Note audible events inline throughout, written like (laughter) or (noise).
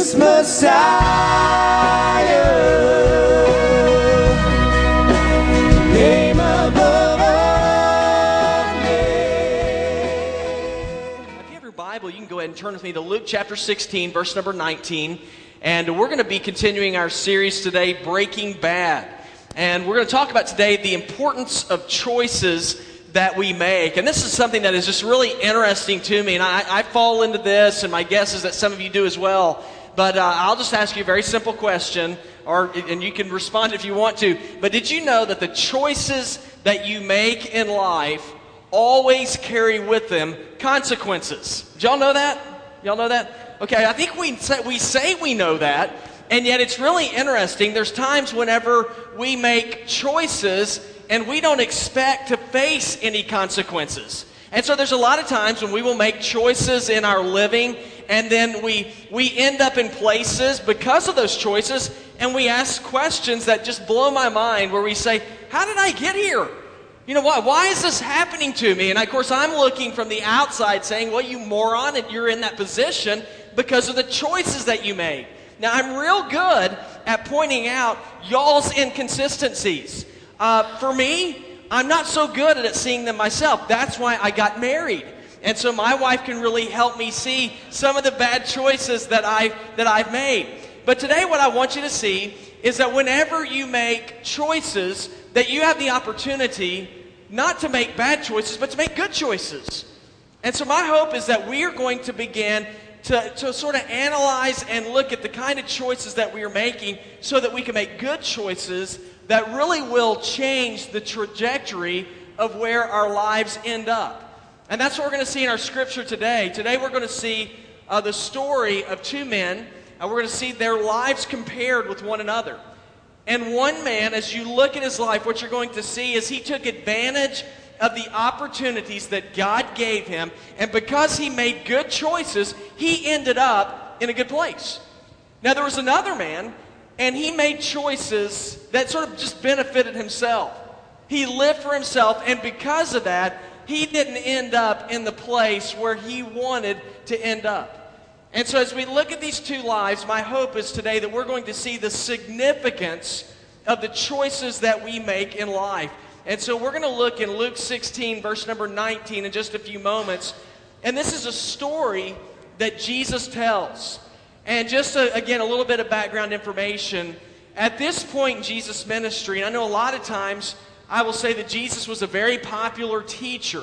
Jesus Messiah. Name above all names. If you have your Bible, you can go ahead and turn with me to Luke chapter 16, verse number 19. And we're going to be continuing our series today, Breaking Bad. And we're going to talk about today the importance of choices that we make. And this is something that is just really interesting to me. And I, I fall into this, and my guess is that some of you do as well. But uh, I'll just ask you a very simple question, or, and you can respond if you want to. But did you know that the choices that you make in life always carry with them consequences? Did y'all know that? Y'all know that? Okay, I think we say, we say we know that, and yet it's really interesting. There's times whenever we make choices and we don't expect to face any consequences. And so there's a lot of times when we will make choices in our living and then we we end up in places because of those choices and we ask questions that just blow my mind where we say, "How did I get here?" You know, why, why is this happening to me? And of course, I'm looking from the outside saying, well, you moron, and you're in that position because of the choices that you made. Now, I'm real good at pointing out y'all's inconsistencies. Uh, for me, I'm not so good at seeing them myself. That's why I got married. And so my wife can really help me see some of the bad choices that I've, that I've made. But today, what I want you to see is that whenever you make choices, that you have the opportunity not to make bad choices, but to make good choices. And so my hope is that we are going to begin to, to sort of analyze and look at the kind of choices that we are making so that we can make good choices that really will change the trajectory of where our lives end up. And that's what we're going to see in our scripture today. Today we're going to see uh, the story of two men, and we're going to see their lives compared with one another. And one man, as you look at his life, what you're going to see is he took advantage of the opportunities that God gave him. And because he made good choices, he ended up in a good place. Now, there was another man, and he made choices that sort of just benefited himself. He lived for himself, and because of that, he didn't end up in the place where he wanted to end up. And so, as we look at these two lives, my hope is today that we're going to see the significance of the choices that we make in life. And so, we're going to look in Luke 16, verse number 19, in just a few moments. And this is a story that Jesus tells. And just a, again, a little bit of background information. At this point in Jesus' ministry, and I know a lot of times I will say that Jesus was a very popular teacher.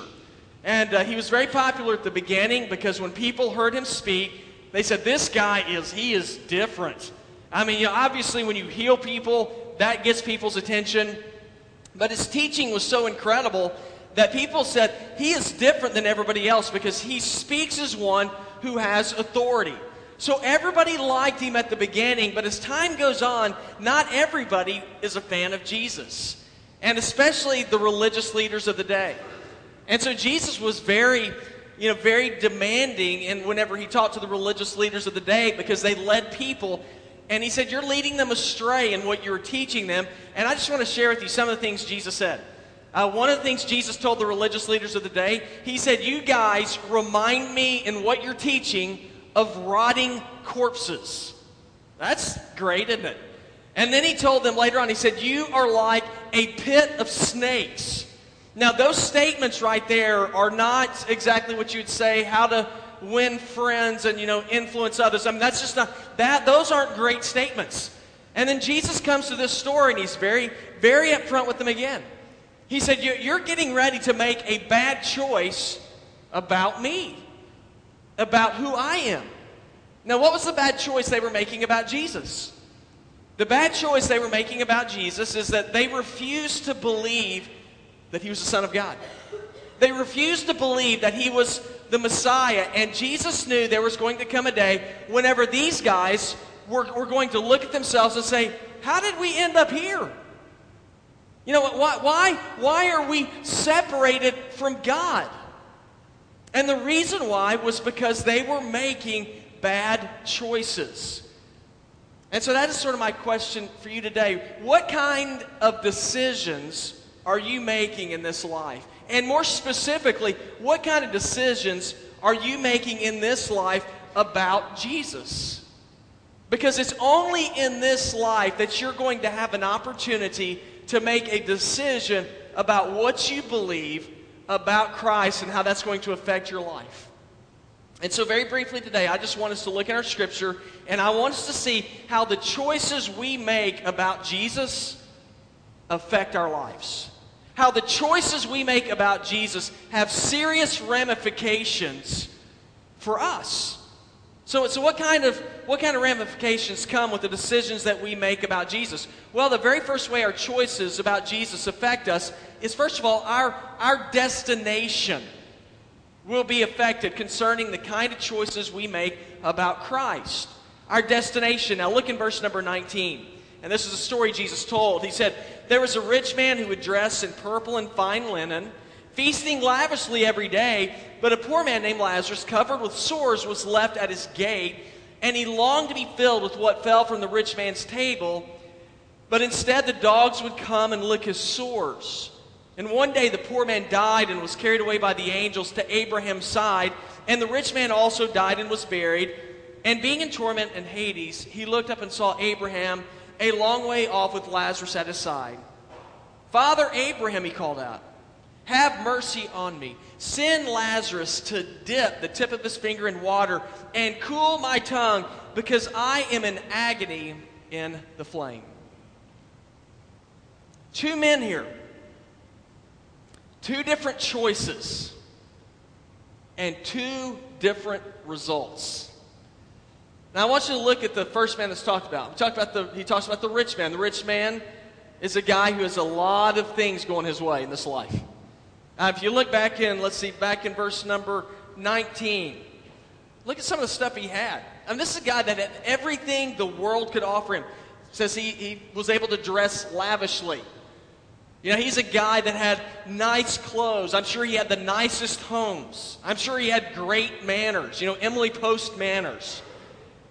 And uh, he was very popular at the beginning because when people heard him speak, they said, This guy is, he is different. I mean, you know, obviously, when you heal people, that gets people's attention. But his teaching was so incredible that people said, He is different than everybody else because he speaks as one who has authority. So everybody liked him at the beginning, but as time goes on, not everybody is a fan of Jesus, and especially the religious leaders of the day. And so Jesus was very, you know, very demanding and whenever he talked to the religious leaders of the day because they led people and he said, You're leading them astray in what you're teaching them. And I just want to share with you some of the things Jesus said. Uh, one of the things Jesus told the religious leaders of the day, he said, You guys remind me in what you're teaching of rotting corpses. That's great, isn't it? And then he told them later on, he said, You are like a pit of snakes. Now, those statements right there are not exactly what you'd say how to win friends and, you know, influence others. I mean, that's just not, that, those aren't great statements. And then Jesus comes to this story and he's very, very upfront with them again. He said, You're getting ready to make a bad choice about me, about who I am. Now, what was the bad choice they were making about Jesus? The bad choice they were making about Jesus is that they refused to believe that he was the Son of God. They refused to believe that he was the Messiah. And Jesus knew there was going to come a day whenever these guys were, were going to look at themselves and say, How did we end up here? You know, why, why, why are we separated from God? And the reason why was because they were making bad choices. And so that is sort of my question for you today. What kind of decisions are you making in this life? And more specifically, what kind of decisions are you making in this life about Jesus? Because it's only in this life that you're going to have an opportunity to make a decision about what you believe about Christ and how that's going to affect your life. And so, very briefly today, I just want us to look at our scripture and I want us to see how the choices we make about Jesus affect our lives. How the choices we make about Jesus have serious ramifications for us. So, so what, kind of, what kind of ramifications come with the decisions that we make about Jesus? Well, the very first way our choices about Jesus affect us is, first of all, our, our destination will be affected concerning the kind of choices we make about Christ. Our destination. Now, look in verse number 19. And this is a story Jesus told. He said, There was a rich man who would dress in purple and fine linen feasting lavishly every day, but a poor man named Lazarus, covered with sores, was left at his gate, and he longed to be filled with what fell from the rich man's table. But instead, the dogs would come and lick his sores. And one day, the poor man died and was carried away by the angels to Abraham's side, and the rich man also died and was buried. And being in torment in Hades, he looked up and saw Abraham a long way off with Lazarus at his side. Father Abraham, he called out. Have mercy on me. Send Lazarus to dip the tip of his finger in water and cool my tongue because I am in agony in the flame. Two men here, two different choices, and two different results. Now, I want you to look at the first man that's talked about. We talked about the, he talks about the rich man. The rich man is a guy who has a lot of things going his way in this life. Uh, if you look back in, let's see, back in verse number 19, look at some of the stuff he had. I mean, this is a guy that had everything the world could offer him. It says he, he was able to dress lavishly. You know, he's a guy that had nice clothes. I'm sure he had the nicest homes. I'm sure he had great manners. You know, Emily Post manners.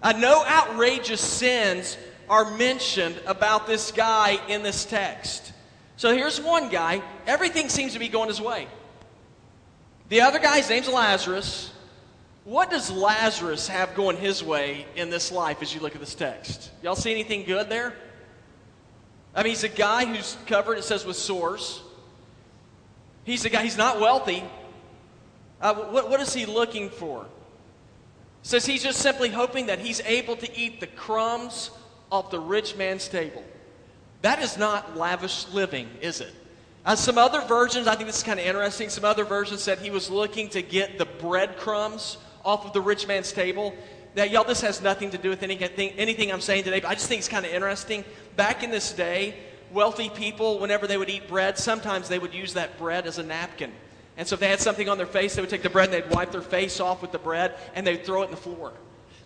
Uh, no outrageous sins are mentioned about this guy in this text. So here's one guy, everything seems to be going his way. The other guy's name's Lazarus. What does Lazarus have going his way in this life as you look at this text? Y'all see anything good there? I mean, he's a guy who's covered, it says, with sores. He's a guy, he's not wealthy. Uh, what, what is he looking for? Says he's just simply hoping that he's able to eat the crumbs off the rich man's table. That is not lavish living, is it? Uh, some other versions, I think this is kind of interesting. Some other versions said he was looking to get the breadcrumbs off of the rich man's table. Now, y'all, this has nothing to do with anything, anything I'm saying today, but I just think it's kind of interesting. Back in this day, wealthy people, whenever they would eat bread, sometimes they would use that bread as a napkin. And so if they had something on their face, they would take the bread and they'd wipe their face off with the bread and they'd throw it in the floor.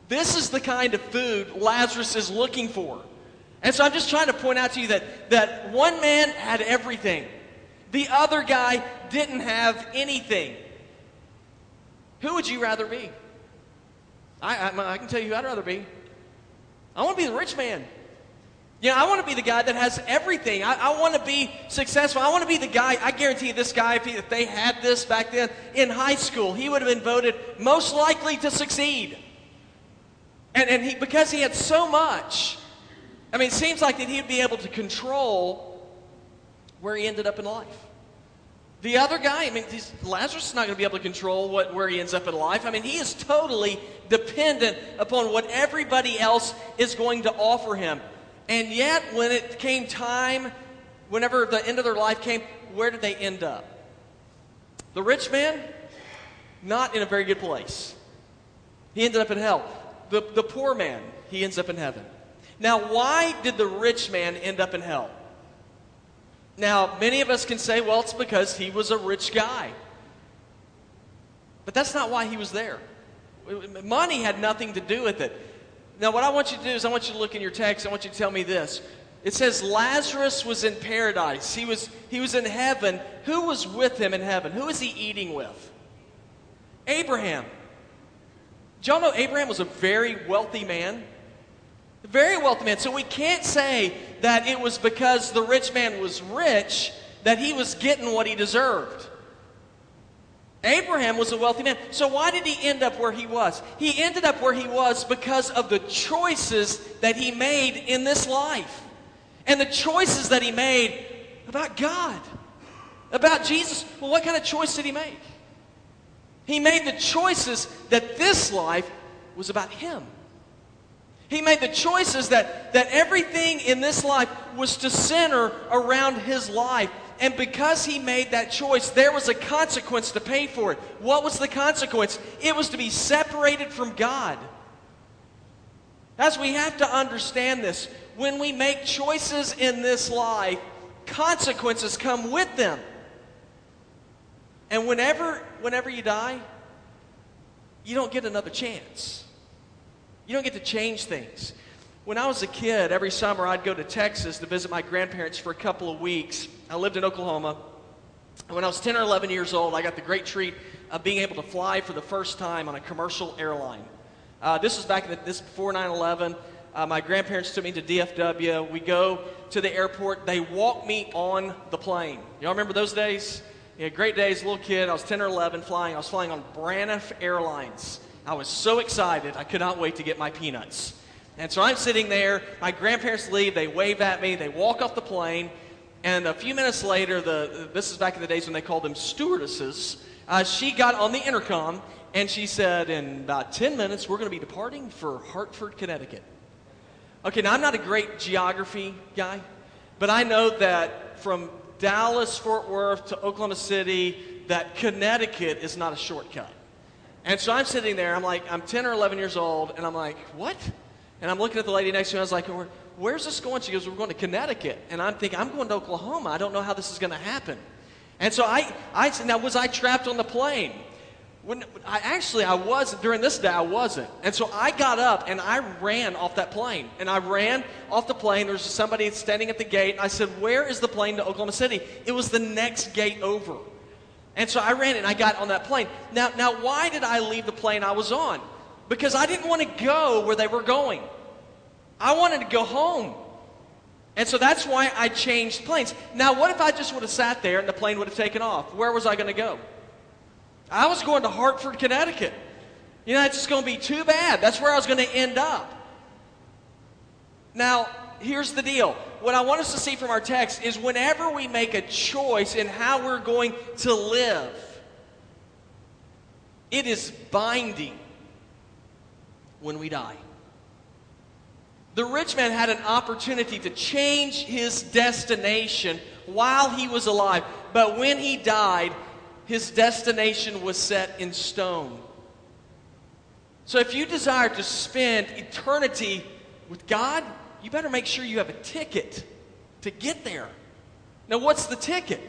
This is the kind of food Lazarus is looking for. And so I'm just trying to point out to you that, that one man had everything, the other guy didn't have anything. Who would you rather be? I, I, I can tell you who I'd rather be. I want to be the rich man. Yeah, I want to be the guy that has everything. I, I want to be successful. I want to be the guy. I guarantee you, this guy, if, he, if they had this back then in high school, he would have been voted most likely to succeed. And, and he, because he had so much, I mean, it seems like that he'd be able to control where he ended up in life. The other guy, I mean, Lazarus is not going to be able to control what, where he ends up in life. I mean, he is totally dependent upon what everybody else is going to offer him. And yet, when it came time, whenever the end of their life came, where did they end up? The rich man, not in a very good place. He ended up in hell. The, the poor man, he ends up in heaven. Now, why did the rich man end up in hell? Now, many of us can say, well, it's because he was a rich guy. But that's not why he was there. Money had nothing to do with it. Now, what I want you to do is I want you to look in your text. I want you to tell me this. It says Lazarus was in paradise. He was, he was in heaven. Who was with him in heaven? Who is he eating with? Abraham. Y'all know Abraham was a very wealthy man? Very wealthy man. So we can't say that it was because the rich man was rich that he was getting what he deserved. Abraham was a wealthy man. So why did he end up where he was? He ended up where he was because of the choices that he made in this life. And the choices that he made about God, about Jesus. Well, what kind of choice did he make? He made the choices that this life was about him. He made the choices that, that everything in this life was to center around his life. And because he made that choice, there was a consequence to pay for it. What was the consequence? It was to be separated from God. As we have to understand this, when we make choices in this life, consequences come with them. And whenever, whenever you die, you don't get another chance. You don't get to change things. When I was a kid, every summer I'd go to Texas to visit my grandparents for a couple of weeks. I lived in Oklahoma. When I was 10 or 11 years old, I got the great treat of being able to fly for the first time on a commercial airline. Uh, this was back in the, this before 9 11. Uh, my grandparents took me to DFW. We go to the airport. They walk me on the plane. Y'all remember those days? Yeah, great days, little kid. I was 10 or 11 flying. I was flying on Braniff Airlines. I was so excited. I could not wait to get my peanuts. And so I'm sitting there. My grandparents leave. They wave at me. They walk off the plane. And a few minutes later, the, this is back in the days when they called them stewardesses, uh, she got on the intercom and she said, In about 10 minutes, we're going to be departing for Hartford, Connecticut. Okay, now I'm not a great geography guy, but I know that from Dallas, Fort Worth to Oklahoma City, that Connecticut is not a shortcut. And so I'm sitting there, I'm like, I'm 10 or 11 years old, and I'm like, what? And I'm looking at the lady next to me, I was like, where's this going? She goes, we're going to Connecticut. And I'm thinking, I'm going to Oklahoma. I don't know how this is going to happen. And so I, I said, now was I trapped on the plane? When I actually I wasn't during this day I wasn't, and so I got up and I ran off that plane. And I ran off the plane. There was somebody standing at the gate. And I said, "Where is the plane to Oklahoma City?" It was the next gate over. And so I ran and I got on that plane. Now, now why did I leave the plane I was on? Because I didn't want to go where they were going. I wanted to go home. And so that's why I changed planes. Now, what if I just would have sat there and the plane would have taken off? Where was I going to go? I was going to Hartford, Connecticut. You know, it's just going to be too bad. That's where I was going to end up. Now, here's the deal. What I want us to see from our text is whenever we make a choice in how we're going to live, it is binding when we die. The rich man had an opportunity to change his destination while he was alive, but when he died, his destination was set in stone. So if you desire to spend eternity with God, you better make sure you have a ticket to get there. Now, what's the ticket?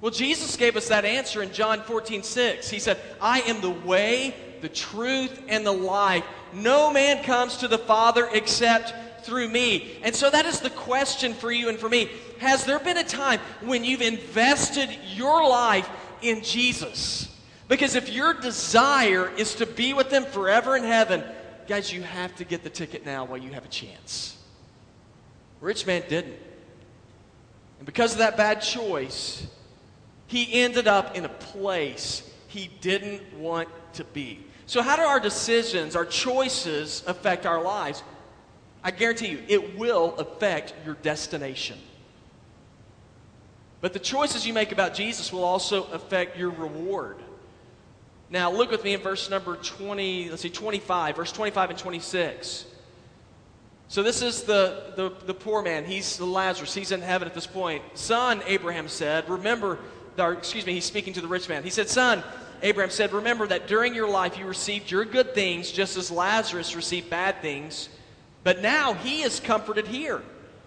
Well, Jesus gave us that answer in John 14, 6. He said, I am the way, the truth, and the life. No man comes to the Father except through me. And so that is the question for you and for me. Has there been a time when you've invested your life in Jesus. Because if your desire is to be with Him forever in heaven, guys, you have to get the ticket now while you have a chance. Rich man didn't. And because of that bad choice, he ended up in a place he didn't want to be. So, how do our decisions, our choices affect our lives? I guarantee you, it will affect your destination. But the choices you make about Jesus will also affect your reward. Now, look with me in verse number 20, let's see, 25, verse 25 and 26. So, this is the, the, the poor man. He's Lazarus. He's in heaven at this point. Son, Abraham said, remember, or, excuse me, he's speaking to the rich man. He said, Son, Abraham said, Remember that during your life you received your good things just as Lazarus received bad things, but now he is comforted here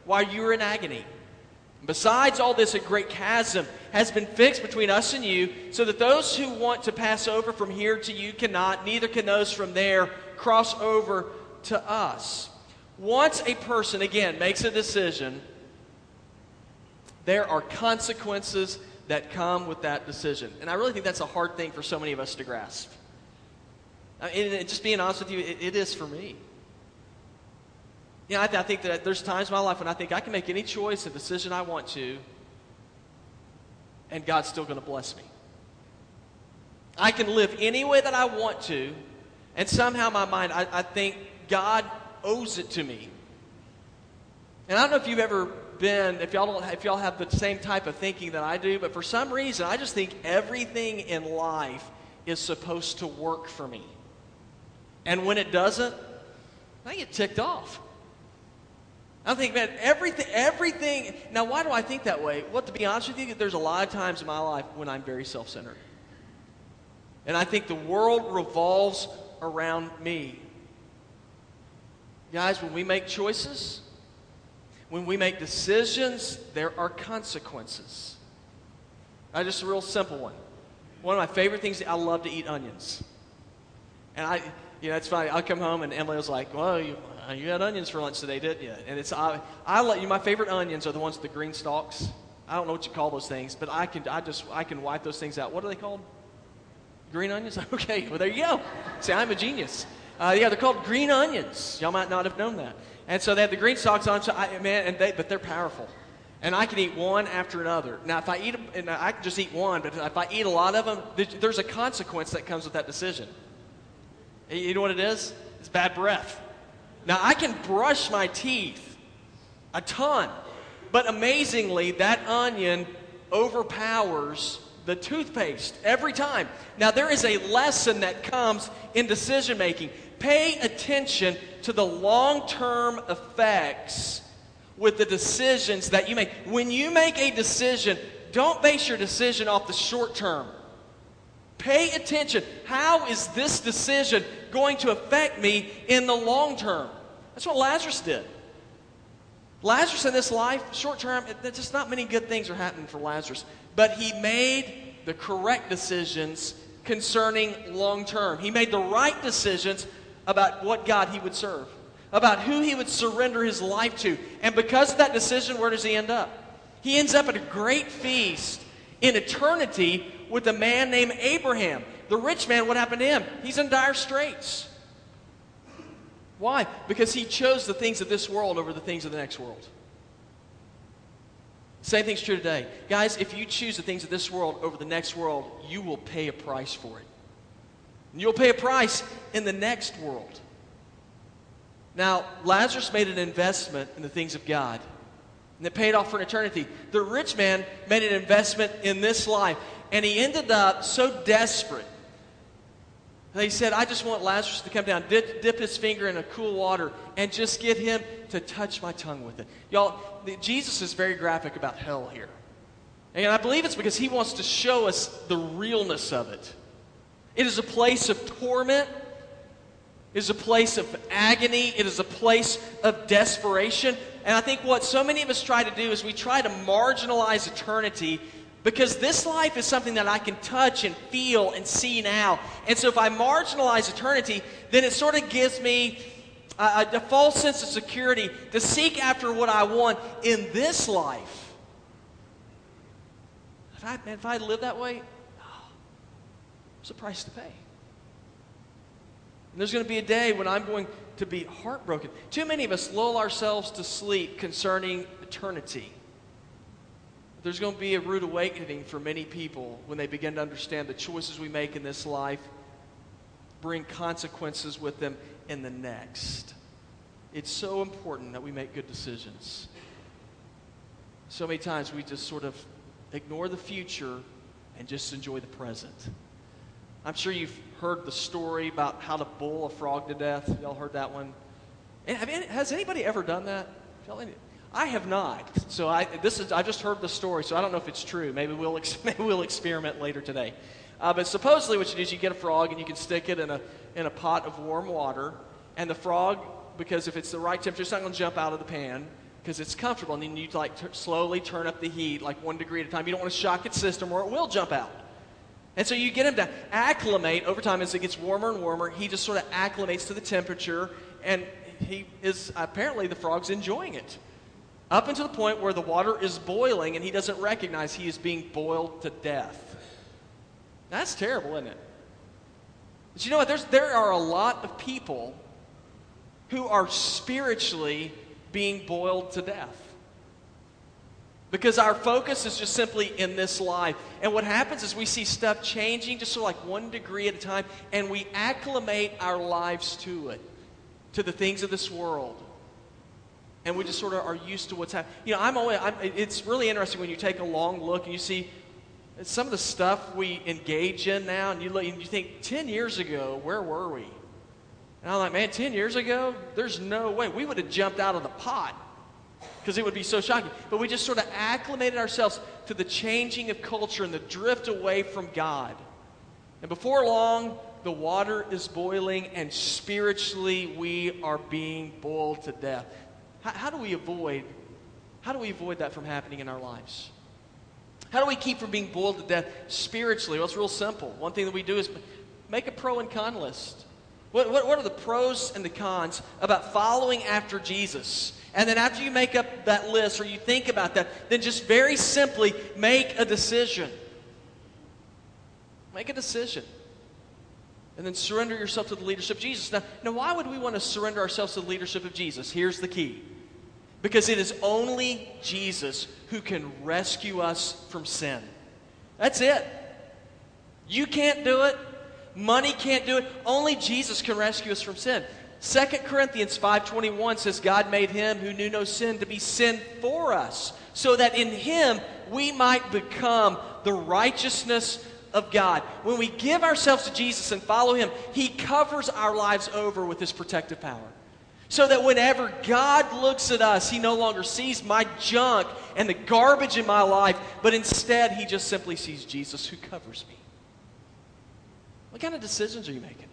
while you are in agony. Besides all this, a great chasm has been fixed between us and you, so that those who want to pass over from here to you cannot, neither can those from there cross over to us. Once a person, again, makes a decision, there are consequences that come with that decision. And I really think that's a hard thing for so many of us to grasp. And just being honest with you, it, it is for me. You know, I, th- I think that there's times in my life when I think I can make any choice and decision I want to, and God's still going to bless me. I can live any way that I want to, and somehow my mind, I, I think God owes it to me. And I don't know if you've ever been, if y'all, if y'all have the same type of thinking that I do, but for some reason, I just think everything in life is supposed to work for me. And when it doesn't, I get ticked off. I think, man, everything, everything. Now, why do I think that way? Well, to be honest with you, there's a lot of times in my life when I'm very self centered. And I think the world revolves around me. Guys, when we make choices, when we make decisions, there are consequences. I just a real simple one. One of my favorite things, I love to eat onions. And I, you know, it's funny. I'll come home and Emily was like, well, you, you had onions for lunch today, didn't you? And it's, I, I let you, my favorite onions are the ones with the green stalks. I don't know what you call those things, but I can, I just, I can wipe those things out. What are they called? Green onions? (laughs) Okay, well, there you go. See, I'm a genius. Uh, yeah, they're called green onions. Y'all might not have known that. And so they have the green stalks on, so I, man, and they, but they're powerful. And I can eat one after another. Now, if I eat, them, and I can just eat one, but if I eat a lot of them, there's a consequence that comes with that decision. You know what it is? It's bad breath. Now, I can brush my teeth a ton, but amazingly, that onion overpowers the toothpaste every time. Now, there is a lesson that comes in decision making. Pay attention to the long term effects with the decisions that you make. When you make a decision, don't base your decision off the short term. Pay attention. How is this decision going to affect me in the long term? That's what Lazarus did. Lazarus in this life, short term, just not many good things are happening for Lazarus. But he made the correct decisions concerning long term. He made the right decisions about what God he would serve about who he would surrender his life to. And because of that decision, where does he end up? He ends up at a great feast in eternity with a man named Abraham. The rich man, what happened to him? He's in dire straits. Why? Because he chose the things of this world over the things of the next world. Same thing's true today. Guys, if you choose the things of this world over the next world, you will pay a price for it. You'll pay a price in the next world. Now, Lazarus made an investment in the things of God, and it paid off for an eternity. The rich man made an investment in this life, and he ended up so desperate. He said, I just want Lazarus to come down, dip, dip his finger in a cool water, and just get him to touch my tongue with it. Y'all, Jesus is very graphic about hell here. And I believe it's because he wants to show us the realness of it. It is a place of torment it is a place of agony. It is a place of desperation. And I think what so many of us try to do is we try to marginalize eternity because this life is something that I can touch and feel and see now. And so if I marginalize eternity, then it sort of gives me a, a false sense of security to seek after what I want in this life. If I, if I live that way, there's a price to pay. And there's going to be a day when I'm going to be heartbroken. Too many of us lull ourselves to sleep concerning eternity. There's going to be a rude awakening for many people when they begin to understand the choices we make in this life bring consequences with them in the next. It's so important that we make good decisions. So many times we just sort of ignore the future and just enjoy the present. I'm sure you've heard the story about how to bull a frog to death. Y'all heard that one? has anybody ever done that? I have not. So I, this is, I just heard the story, so I don't know if it's true. Maybe we'll, (laughs) maybe we'll experiment later today. Uh, but supposedly what you do is you get a frog and you can stick it in a, in a pot of warm water. And the frog, because if it's the right temperature, it's not going to jump out of the pan because it's comfortable. And then you like t- slowly turn up the heat, like one degree at a time. You don't want to shock its system or it will jump out. And so you get him to acclimate over time as it gets warmer and warmer. He just sort of acclimates to the temperature, and he is apparently the frog's enjoying it. Up until the point where the water is boiling and he doesn't recognize he is being boiled to death. That's terrible, isn't it? But you know what? There's, there are a lot of people who are spiritually being boiled to death. Because our focus is just simply in this life. And what happens is we see stuff changing just sort of like one degree at a time, and we acclimate our lives to it, to the things of this world. And we just sort of are used to what's happening. You know, I'm always, I'm, it's really interesting when you take a long look and you see some of the stuff we engage in now, and you, look, and you think, 10 years ago, where were we? And I'm like, man, 10 years ago, there's no way. We would have jumped out of the pot because it would be so shocking. But we just sort of acclimated ourselves to the changing of culture and the drift away from God. And before long, the water is boiling, and spiritually, we are being boiled to death. How, how do we avoid? How do we avoid that from happening in our lives? How do we keep from being boiled to death spiritually? Well, it's real simple. One thing that we do is make a pro and con list. What, what, what, are the pros and the cons about following after Jesus? And then after you make up that list or you think about that, then just very simply make a decision. Make a decision. And then surrender yourself to the leadership of Jesus. Now, now, why would we want to surrender ourselves to the leadership of Jesus? Here's the key because it is only Jesus who can rescue us from sin. That's it. You can't do it. Money can't do it. Only Jesus can rescue us from sin. 2 Corinthians 5:21 says God made him who knew no sin to be sin for us so that in him we might become the righteousness of God. When we give ourselves to Jesus and follow him, he covers our lives over with his protective power. So that whenever God looks at us, he no longer sees my junk and the garbage in my life, but instead he just simply sees Jesus who covers me. What kind of decisions are you making?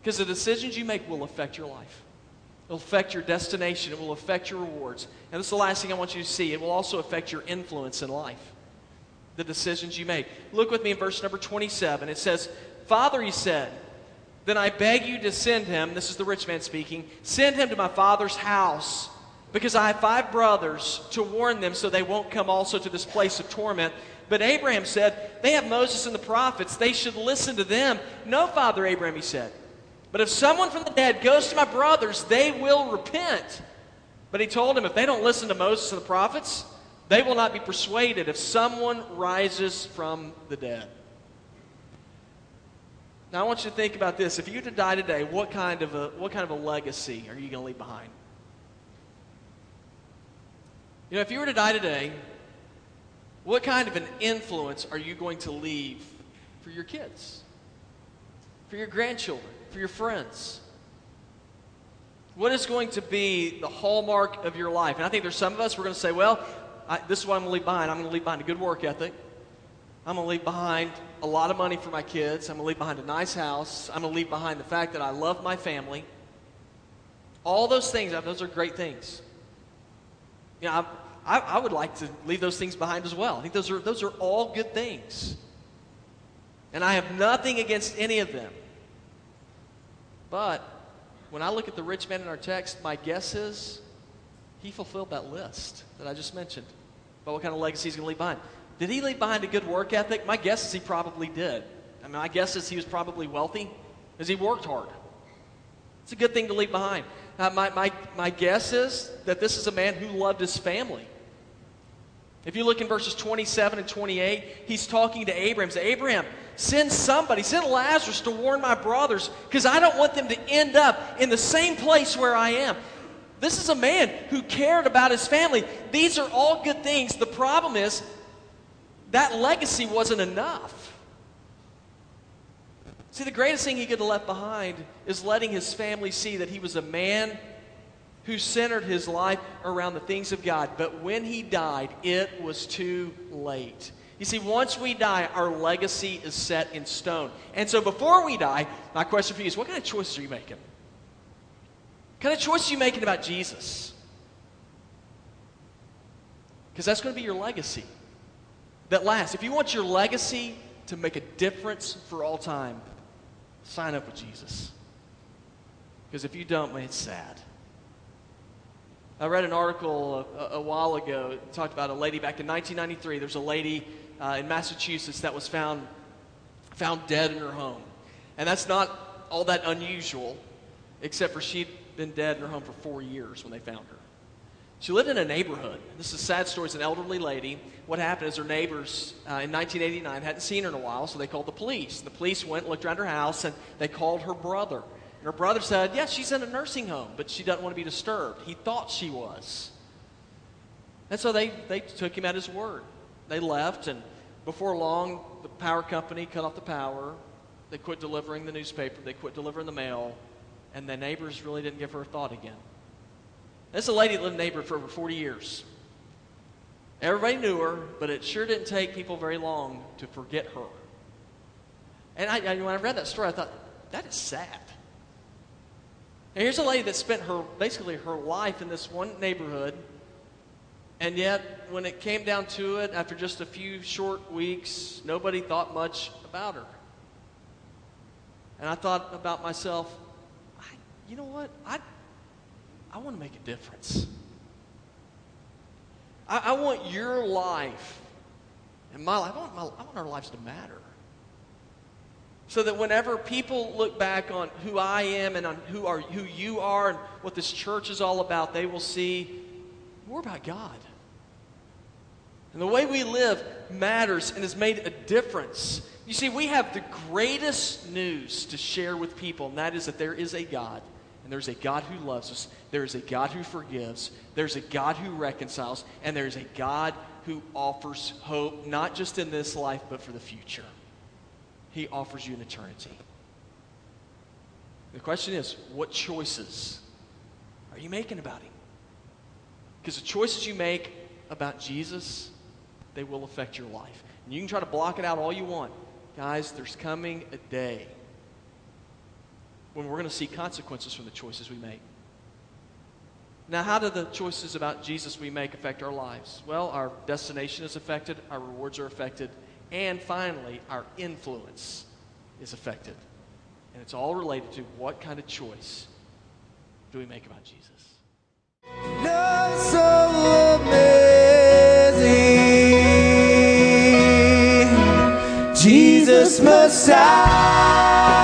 Because the decisions you make will affect your life. It will affect your destination. It will affect your rewards. And this is the last thing I want you to see. It will also affect your influence in life. The decisions you make. Look with me in verse number 27. It says, Father, he said, then I beg you to send him, this is the rich man speaking, send him to my father's house, because I have five brothers to warn them so they won't come also to this place of torment. But Abraham said, They have Moses and the prophets. They should listen to them. No, Father Abraham, he said. But if someone from the dead goes to my brothers, they will repent. But he told him, If they don't listen to Moses and the prophets, they will not be persuaded if someone rises from the dead. Now, I want you to think about this. If you were to die today, what kind of a, what kind of a legacy are you going to leave behind? You know, if you were to die today, what kind of an influence are you going to leave for your kids, for your grandchildren, for your friends? What is going to be the hallmark of your life? And I think there's some of us, we're going to say, well, I, this is what I'm going to leave behind. I'm going to leave behind a good work ethic. I'm going to leave behind a lot of money for my kids. I'm going to leave behind a nice house. I'm going to leave behind the fact that I love my family. All those things, those are great things. You know, I, I, would like to leave those things behind as well. I think those are, those are all good things. And I have nothing against any of them. But when I look at the rich man in our text, my guess is he fulfilled that list that I just mentioned about what kind of legacy he's going to leave behind. Did he leave behind a good work ethic? My guess is he probably did. I mean, my guess is he was probably wealthy because he worked hard. It's a good thing to leave behind. Uh, my, my, my guess is that this is a man who loved his family. If you look in verses 27 and 28, he's talking to Abraham. Say, Abraham, send somebody, send Lazarus to warn my brothers, because I don't want them to end up in the same place where I am. This is a man who cared about his family. These are all good things. The problem is, that legacy wasn't enough. See, the greatest thing he could have left behind is letting his family see that he was a man who centered his life around the things of God. But when he died, it was too late. You see, once we die, our legacy is set in stone. And so before we die, my question for you is what kind of choices are you making? What kind of choices are you making about Jesus? Because that's going to be your legacy that lasts. If you want your legacy to make a difference for all time, sign up with Jesus. Because if you don't, man, it's sad. I read an article a, a, while ago. Talked about a lady back in 1993. There's a lady uh, in Massachusetts that was found found dead in her home, and that's not all that unusual, except for she'd been dead in her home for four years when they found her. She lived in a neighborhood. This is a sad story. It's an elderly lady. What happened is her neighbors uh, in 1989 hadn't seen her in a while, so they called the police. The police went looked around her house, and they called her brother. Her brother said, Yes, she's in a nursing home, but she doesn't want to be disturbed. He thought she was. And so they, they took him at his word. They left, and before long, the power company cut off the power. They quit delivering the newspaper, they quit delivering the mail, and the neighbors really didn't give her a thought again. This a lady that lived neighborhood for over 40 years. Everybody knew her, but it sure didn't take people very long to forget her. And I, I, when I read that story, I thought, that is sad. And here's a lady that spent her basically her life in this one neighborhood, and yet when it came down to it, after just a few short weeks, nobody thought much about her. And I thought about myself, I, you know what? I, I want to make a difference. I, I want your life and my life, I want, my, I want our lives to matter. So that whenever people look back on who I am and on who, are, who you are and what this church is all about, they will see more about God. And the way we live matters and has made a difference. You see, we have the greatest news to share with people, and that is that there is a God and there's a God who loves us. There is a God who forgives. There's a God who reconciles. And there's a God who offers hope, not just in this life, but for the future. He offers you an eternity. The question is what choices are you making about Him? Because the choices you make about Jesus, they will affect your life. And you can try to block it out all you want. Guys, there's coming a day when we're going to see consequences from the choices we make. Now, how do the choices about Jesus we make affect our lives? Well, our destination is affected, our rewards are affected, and finally, our influence is affected. And it's all related to what kind of choice do we make about Jesus? Love so amazing, Jesus Messiah.